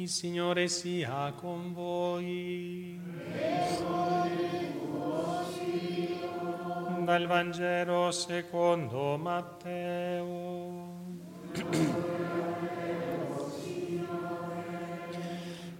Il Signore sia con voi. Dal Vangelo secondo Matteo.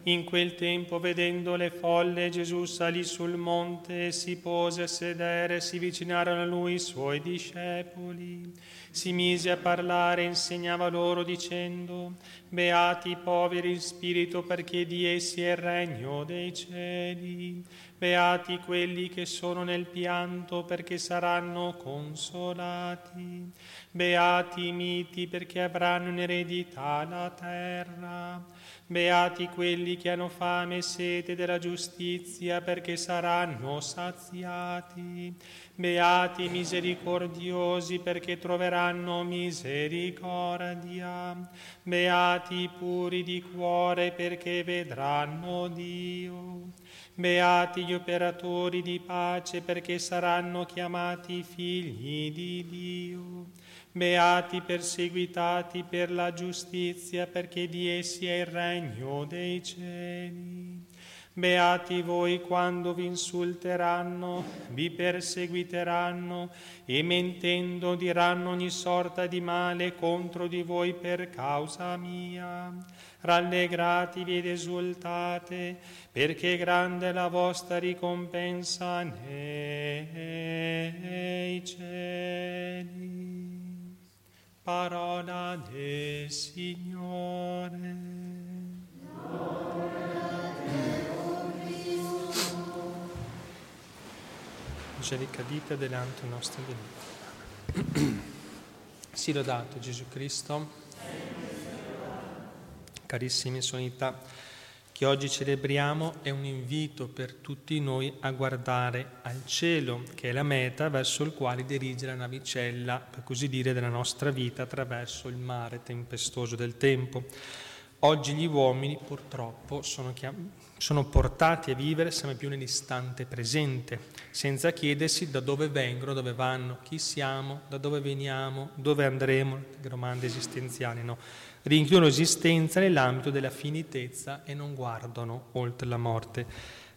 In quel tempo, vedendo le folle, Gesù salì sul monte e si pose a sedere, si vicinarono a lui i suoi discepoli. Si mise a parlare e insegnava loro dicendo, Beati i poveri in spirito perché di essi è il regno dei cieli. Beati quelli che sono nel pianto perché saranno consolati. Beati i miti perché avranno in eredità la terra. Beati quelli che hanno fame e sete della giustizia, perché saranno saziati. Beati i misericordiosi, perché troveranno misericordia. Beati i puri di cuore, perché vedranno Dio. Beati gli operatori di pace, perché saranno chiamati figli di Dio. Beati perseguitati per la giustizia, perché di essi è il regno dei cieli. Beati voi quando vi insulteranno, vi perseguiteranno e mentendo diranno ogni sorta di male contro di voi per causa mia. Rallegratevi ed esultate, perché grande è la vostra ricompensa nei cieli. Parola del Signore. Angelica vita delante nostro venuto. Si lodato Gesù Cristo. Carissimi sonità che oggi celebriamo è un invito per tutti noi a guardare al cielo, che è la meta verso il quale dirige la navicella, per così dire, della nostra vita attraverso il mare tempestoso del tempo. Oggi gli uomini purtroppo sono, chiam- sono portati a vivere sempre più nell'istante presente, senza chiedersi da dove vengono, dove vanno, chi siamo, da dove veniamo, dove andremo, domande esistenziali, no? Rinchiudono l'esistenza nell'ambito della finitezza e non guardano oltre la morte.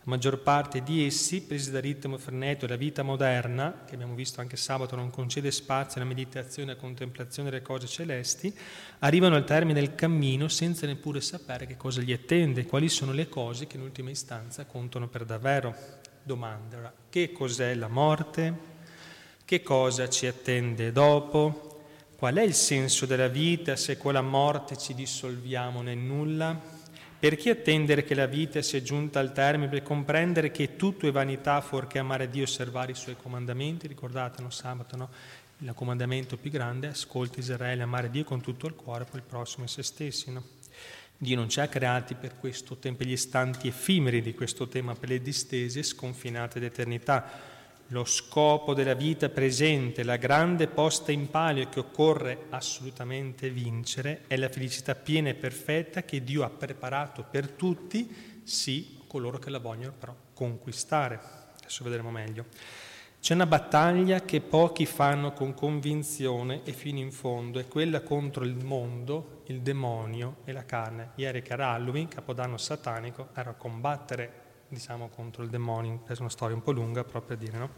La maggior parte di essi, presi dal ritmo freneto della vita moderna, che abbiamo visto anche sabato non concede spazio alla meditazione e alla contemplazione delle cose celesti, arrivano al termine del cammino senza neppure sapere che cosa gli attende, quali sono le cose che in ultima istanza contano per davvero. Domanda, che cos'è la morte? Che cosa ci attende dopo? Qual è il senso della vita se con la morte ci dissolviamo nel nulla? Perché attendere che la vita sia giunta al termine per comprendere che tutto è vanità fuorché amare Dio e osservare i suoi comandamenti? Ricordate, no, sabato, no? Il comandamento più grande, ascolta Israele, amare Dio con tutto il cuore, poi il prossimo e se stessi, no? Dio non ci ha creati per questo tempo, gli istanti effimeri di questo tema, per le distese sconfinate d'eternità lo scopo della vita presente, la grande posta in palio che occorre assolutamente vincere, è la felicità piena e perfetta che Dio ha preparato per tutti, sì, coloro che la vogliono però conquistare. Adesso vedremo meglio. C'è una battaglia che pochi fanno con convinzione e fino in fondo, è quella contro il mondo, il demonio e la carne. Ieri che era Halloween, capodanno satanico, era combattere diciamo, contro il demonio, è una storia un po' lunga proprio a dire, no?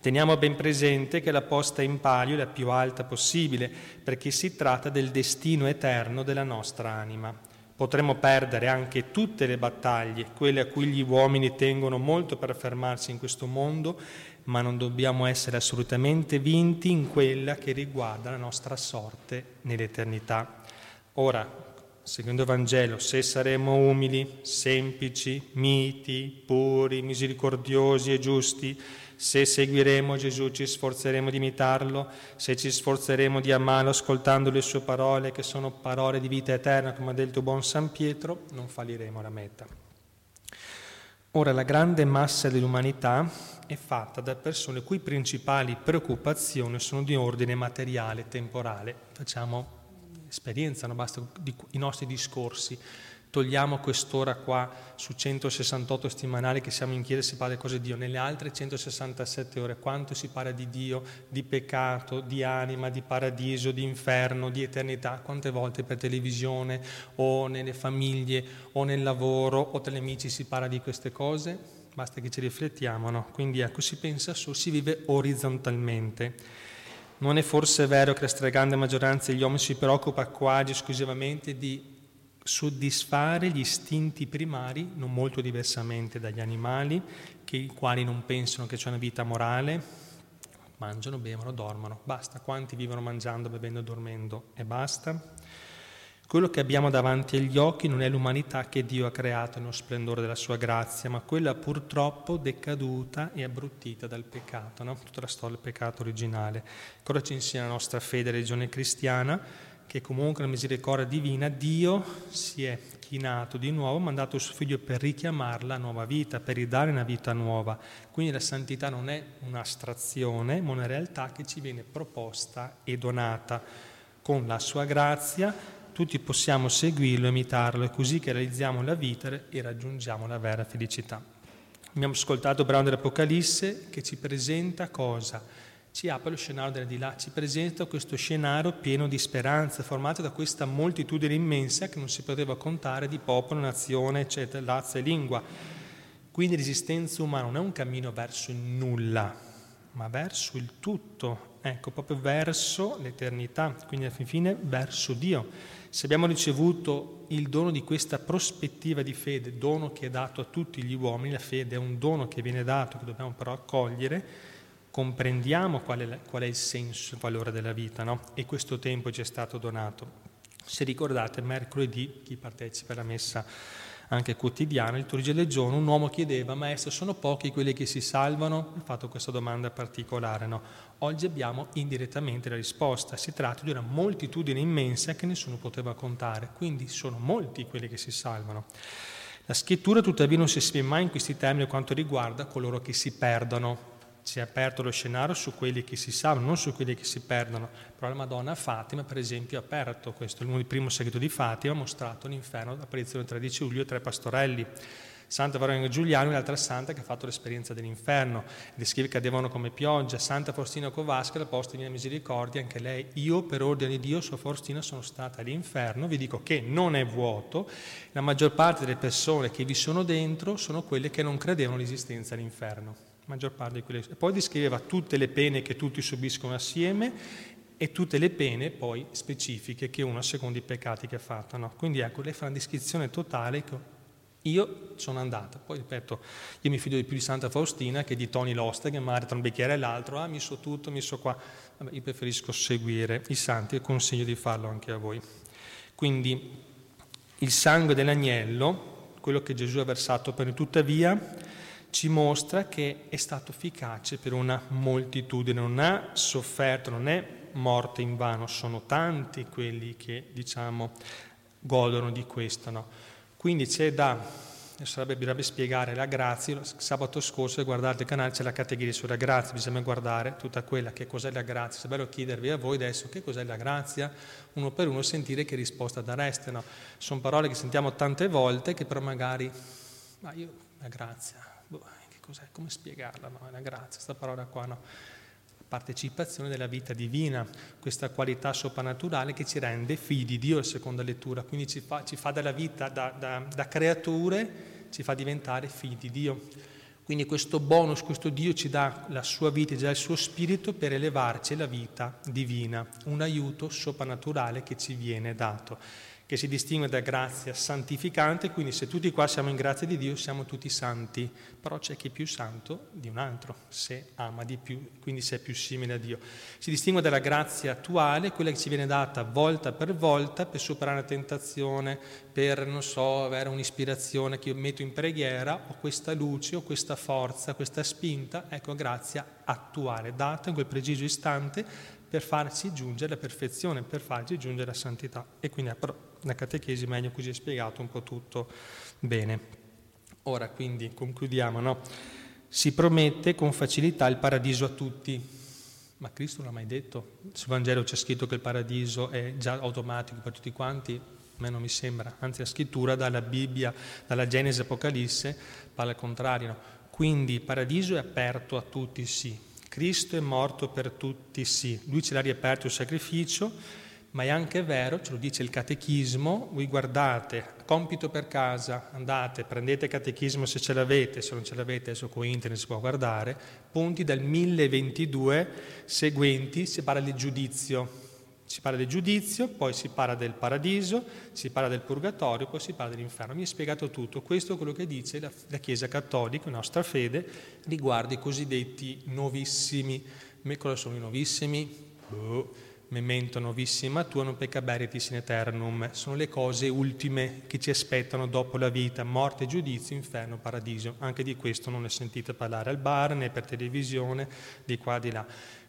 Teniamo ben presente che la posta in palio è la più alta possibile, perché si tratta del destino eterno della nostra anima. Potremmo perdere anche tutte le battaglie, quelle a cui gli uomini tengono molto per affermarsi in questo mondo, ma non dobbiamo essere assolutamente vinti in quella che riguarda la nostra sorte nell'eternità. Ora, secondo Vangelo, se saremo umili, semplici, miti, puri, misericordiosi e giusti, se seguiremo Gesù ci sforzeremo di imitarlo, se ci sforzeremo di amarlo ascoltando le sue parole, che sono parole di vita eterna, come ha detto buon San Pietro, non falliremo la meta. Ora, la grande massa dell'umanità è fatta da persone cui principali preoccupazioni sono di ordine materiale, temporale. Facciamo esperienza, non basta i nostri discorsi togliamo quest'ora qua su 168 settimanali che siamo in chiesa e si parla di cose di Dio, nelle altre 167 ore quanto si parla di Dio, di peccato, di anima, di paradiso, di inferno, di eternità, quante volte per televisione o nelle famiglie o nel lavoro o tra gli amici si parla di queste cose? Basta che ci riflettiamo, no? Quindi ecco, si pensa su, si vive orizzontalmente. Non è forse vero che la stragrande maggioranza degli uomini si preoccupa quasi esclusivamente di soddisfare gli istinti primari, non molto diversamente dagli animali, che, i quali non pensano che c'è una vita morale, mangiano, bevono, dormono, basta. Quanti vivono mangiando, bevendo, dormendo e basta? Quello che abbiamo davanti agli occhi non è l'umanità che Dio ha creato nello splendore della sua grazia, ma quella purtroppo decaduta e abbruttita dal peccato, no? tutta la storia del peccato originale. Cosa ci insegna la nostra fede religione cristiana? che comunque la misericordia divina, Dio si è chinato di nuovo, mandato il suo figlio per richiamarla a nuova vita, per ridare una vita nuova. Quindi la santità non è un'astrazione, ma una realtà che ci viene proposta e donata. Con la sua grazia tutti possiamo seguirlo, imitarlo, è così che realizziamo la vita e raggiungiamo la vera felicità. Abbiamo ascoltato il brano dell'Apocalisse che ci presenta cosa? ci apre lo scenario del di là, ci presenta questo scenario pieno di speranza, formato da questa moltitudine immensa che non si poteva contare di popolo, nazione, eccetera, razza e lingua. Quindi l'esistenza umana non è un cammino verso il nulla, ma verso il tutto, ecco, proprio verso l'eternità, quindi alla fine verso Dio. Se abbiamo ricevuto il dono di questa prospettiva di fede, dono che è dato a tutti gli uomini, la fede è un dono che viene dato, che dobbiamo però accogliere, comprendiamo qual è, qual è il senso, il valore della vita, no? E questo tempo ci è stato donato. Se ricordate, mercoledì, chi partecipa alla messa anche quotidiana, il liturgia del giorno, un uomo chiedeva, maestro, sono pochi quelli che si salvano? Ha fatto questa domanda particolare, no? Oggi abbiamo indirettamente la risposta, si tratta di una moltitudine immensa che nessuno poteva contare, quindi sono molti quelli che si salvano. La scrittura tuttavia non si esprime mai in questi termini quanto riguarda coloro che si perdono, si è aperto lo scenario su quelli che si salvano, non su quelli che si perdono. Però la Madonna Fatima, per esempio, ha aperto questo, il primo segreto di Fatima, ha mostrato l'inferno, l'apparizione del 13 luglio, tre pastorelli. Santa Veronica Giuliano, un'altra santa che ha fatto l'esperienza dell'inferno, descrive che cadevano come pioggia. Santa Faustina Covasca, l'Apostolo di Misericordia, anche lei, io per ordine di Dio, Sua Faustina, sono stata all'inferno. Vi dico che non è vuoto, la maggior parte delle persone che vi sono dentro sono quelle che non credevano all'esistenza dell'inferno maggior parte di quelle. Poi descriveva tutte le pene che tutti subiscono assieme e tutte le pene poi specifiche che uno ha secondo i peccati che ha fatto. No? Quindi ecco, lei fa una descrizione totale che io sono andata, poi ripeto, io mi fido di più di Santa Faustina che di Tony Lost che magari tra un bicchiere e l'altro, ah mi so tutto, mi so qua. Vabbè, io preferisco seguire i santi e consiglio di farlo anche a voi. Quindi il sangue dell'agnello, quello che Gesù ha versato per tuttavia ci mostra che è stato efficace per una moltitudine, non ha sofferto, non è morto in vano, sono tanti quelli che diciamo godono di questo. No? Quindi c'è da, sarebbe, bisognerebbe spiegare la grazia, sabato scorso guardate il canale c'è la categoria sulla grazia, bisogna guardare tutta quella che cos'è la grazia, è bello chiedervi a voi adesso che cos'è la grazia, uno per uno sentire che risposta dareste. No? Sono parole che sentiamo tante volte che però magari, ma io la grazia, boh, che cos'è? Come spiegarla? No? È una grazia, questa parola qua, no? partecipazione della vita divina, questa qualità soprannaturale che ci rende figli di Dio, seconda lettura, quindi ci fa, ci fa dalla vita da, da, da, creature, ci fa diventare figli di Dio. Quindi questo bonus, questo Dio ci dà la sua vita, ci il suo spirito per elevarci la vita divina, un aiuto soprannaturale che ci viene dato che si distingue da grazia santificante, quindi se tutti qua siamo in grazia di Dio siamo tutti santi, però c'è chi è più santo di un altro, se ama di più, quindi se è più simile a Dio. Si distingue dalla grazia attuale, quella che ci viene data volta per volta per superare una tentazione, per, non so, avere un'ispirazione che io metto in preghiera, ho questa luce, ho questa forza, questa spinta, ecco grazia attuale, data in quel preciso istante per farci giungere alla perfezione, per farci giungere alla santità. E quindi la catechesi meglio così è spiegato un po' tutto bene. Ora quindi concludiamo, no? Si promette con facilità il paradiso a tutti, ma Cristo non l'ha mai detto. Sul Vangelo c'è scritto che il paradiso è già automatico per tutti quanti, A me non mi sembra, anzi la scrittura dalla Bibbia, dalla Genesi Apocalisse, parla al contrario. Quindi il paradiso è aperto a tutti, sì. Cristo è morto per tutti, sì. Lui ce l'ha riaperto il sacrificio, ma è anche vero, ce lo dice il catechismo, voi guardate, compito per casa, andate, prendete il catechismo se ce l'avete, se non ce l'avete adesso con internet si può guardare, punti dal 1022 seguenti, si parla del giudizio, si parla del giudizio, poi si parla del paradiso, si parla del purgatorio, poi si parla dell'inferno. Mi ha spiegato tutto. Questo è quello che dice la, la Chiesa Cattolica, la nostra fede, riguardo i cosiddetti novissimi. Me cosa sono i novissimi? Boh. Memento novissima tua non peccaberitis in eternum. Sono le cose ultime che ci aspettano dopo la vita, morte, giudizio, inferno, paradiso. Anche di questo non ne sentite parlare al bar né per televisione, di qua di là.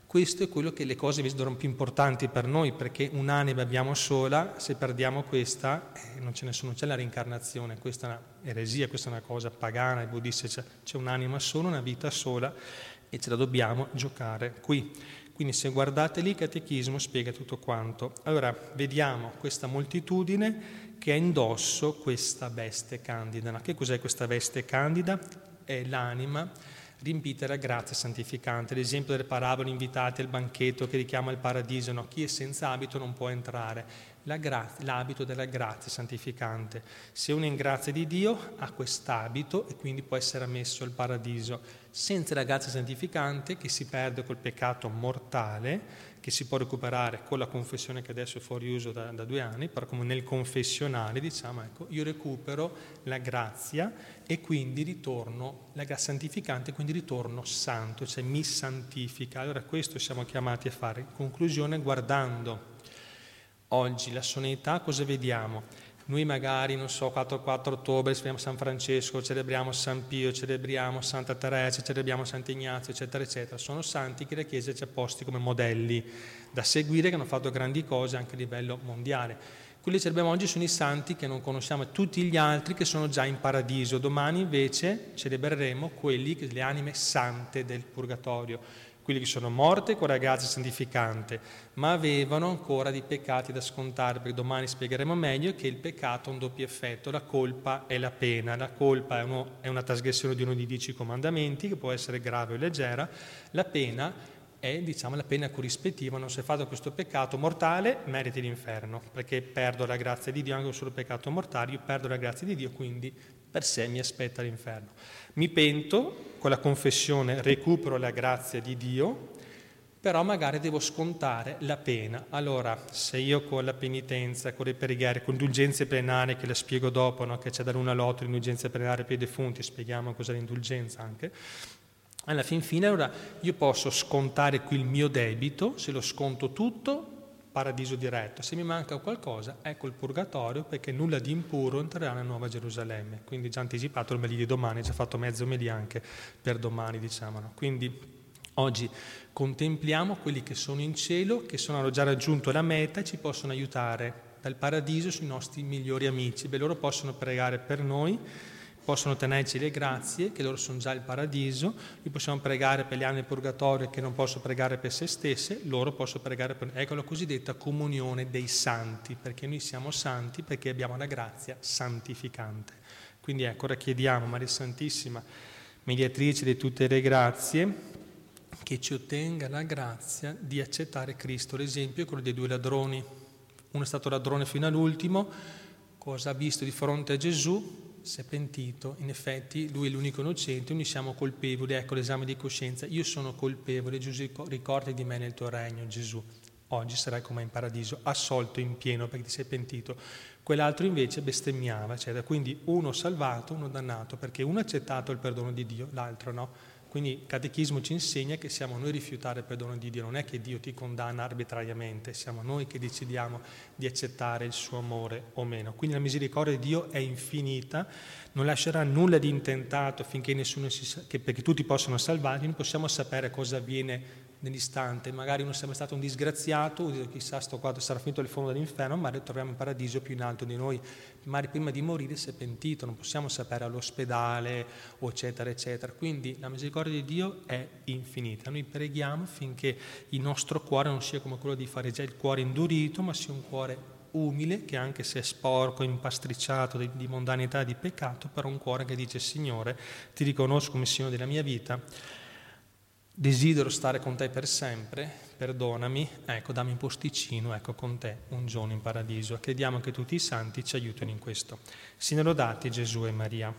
Questo è quello che le cose vedono più importanti per noi, perché un'anima abbiamo sola, se perdiamo questa eh, non, ce ne sono, c'è la reincarnazione, questa è un'eresia, questa è una cosa pagana, il buddista c'è, c'è un'anima sola, una vita sola e ce la dobbiamo giocare qui. Quindi se guardate lì il catechismo spiega tutto quanto. Allora vediamo questa moltitudine che ha indosso questa veste candida. Che cos'è questa veste candida? È l'anima riempita della grazia santificante. L'esempio delle parabole invitate al banchetto che richiama il paradiso, no? chi è senza abito non può entrare. Grazia, l'abito della grazia santificante. Se uno è in grazia di Dio ha quest'abito e quindi può essere ammesso al paradiso. Senza la grazia santificante che si perde col peccato mortale, che si può recuperare con la confessione che adesso è fuori uso da, da due anni, però come nel confessionale diciamo, ecco, io recupero la grazia e quindi ritorno, la grazia santificante, quindi ritorno santo, cioè mi santifica. Allora questo siamo chiamati a fare. In conclusione, guardando oggi la solennità, cosa vediamo? Noi magari, non so, 4, 4 ottobre celebriamo San Francesco, celebriamo San Pio, celebriamo Santa Teresa, celebriamo Sant'Ignazio, eccetera, eccetera. Sono santi che la Chiesa ci ha posti come modelli da seguire, che hanno fatto grandi cose anche a livello mondiale. Quelli che celebriamo oggi sono i santi che non conosciamo e tutti gli altri che sono già in paradiso. Domani invece celebreremo quelli, le anime sante del purgatorio quelli che sono morte con la grazia santificante, ma avevano ancora dei peccati da scontare, perché domani spiegheremo meglio che il peccato ha un doppio effetto, la colpa e la pena. La colpa è, uno, è una trasgressione di uno dei dieci comandamenti, che può essere grave o leggera, la pena è diciamo, la pena corrispettiva, non si è fatto questo peccato mortale, meriti l'inferno, perché perdo la grazia di Dio anche solo peccato mortale, io perdo la grazia di Dio, quindi per sé mi aspetta l'inferno. Mi pento, con la confessione recupero la grazia di Dio, però magari devo scontare la pena. Allora, se io con la penitenza, con le preghiere, con indulgenze plenarie, che le spiego dopo, no? che c'è da luna all'otto l'indulgenza plenaria per i defunti, spieghiamo cos'è l'indulgenza anche, alla fin fine allora io posso scontare qui il mio debito, se lo sconto tutto, paradiso diretto. Se mi manca qualcosa, ecco il purgatorio perché nulla di impuro entrerà nella Nuova Gerusalemme. Quindi già anticipato il meglio di domani, già fatto mezzo meli anche per domani, diciamo. No? Quindi oggi contempliamo quelli che sono in cielo, che sono, già raggiunto la meta e ci possono aiutare dal paradiso sui nostri migliori amici. Beh, loro possono pregare per noi possono tenerci le grazie, che loro sono già il paradiso, noi possiamo pregare per gli anni del purgatorio che non possono pregare per se stesse, loro possono pregare per noi. Ecco la cosiddetta comunione dei santi, perché noi siamo santi perché abbiamo la grazia santificante. Quindi ecco, ora chiediamo Maria Santissima, mediatrice di tutte le grazie, che ci ottenga la grazia di accettare Cristo. L'esempio è quello dei due ladroni. Uno è stato ladrone fino all'ultimo, cosa ha visto di fronte a Gesù? Si è pentito, in effetti lui è l'unico innocente, noi siamo colpevoli, ecco l'esame di coscienza, io sono colpevole, Gesù ricordi di me nel tuo regno, Gesù, oggi sarai come in paradiso, assolto in pieno perché ti sei pentito. Quell'altro invece bestemmiava, eccetera. Quindi uno salvato, uno dannato, perché uno ha accettato il perdono di Dio, l'altro no. Quindi il catechismo ci insegna che siamo noi a rifiutare il perdono di Dio, non è che Dio ti condanna arbitrariamente, siamo noi che decidiamo di accettare il suo amore o meno. Quindi la misericordia di Dio è infinita, non lascerà nulla di intentato finché nessuno si, perché tutti possano salvarli, non possiamo sapere cosa avviene nell'istante, magari uno sarebbe stato un disgraziato, chissà sto qua sarà finito il fondo dell'inferno, ma ritroviamo il paradiso più in alto di noi, magari prima di morire si è pentito, non possiamo sapere all'ospedale o eccetera eccetera, quindi la misericordia di Dio è infinita, noi preghiamo finché il nostro cuore non sia come quello di fare già il cuore indurito, ma sia un cuore umile, che anche se è sporco, impastricciato di, di mondanità e di peccato, però un cuore che dice Signore, ti riconosco come Signore della mia vita, desidero stare con te per sempre, perdonami, ecco, dammi un posticino, ecco, con te un giorno in paradiso. Chiediamo che tutti i santi ci aiutino in questo. Siano lodati Gesù e Maria.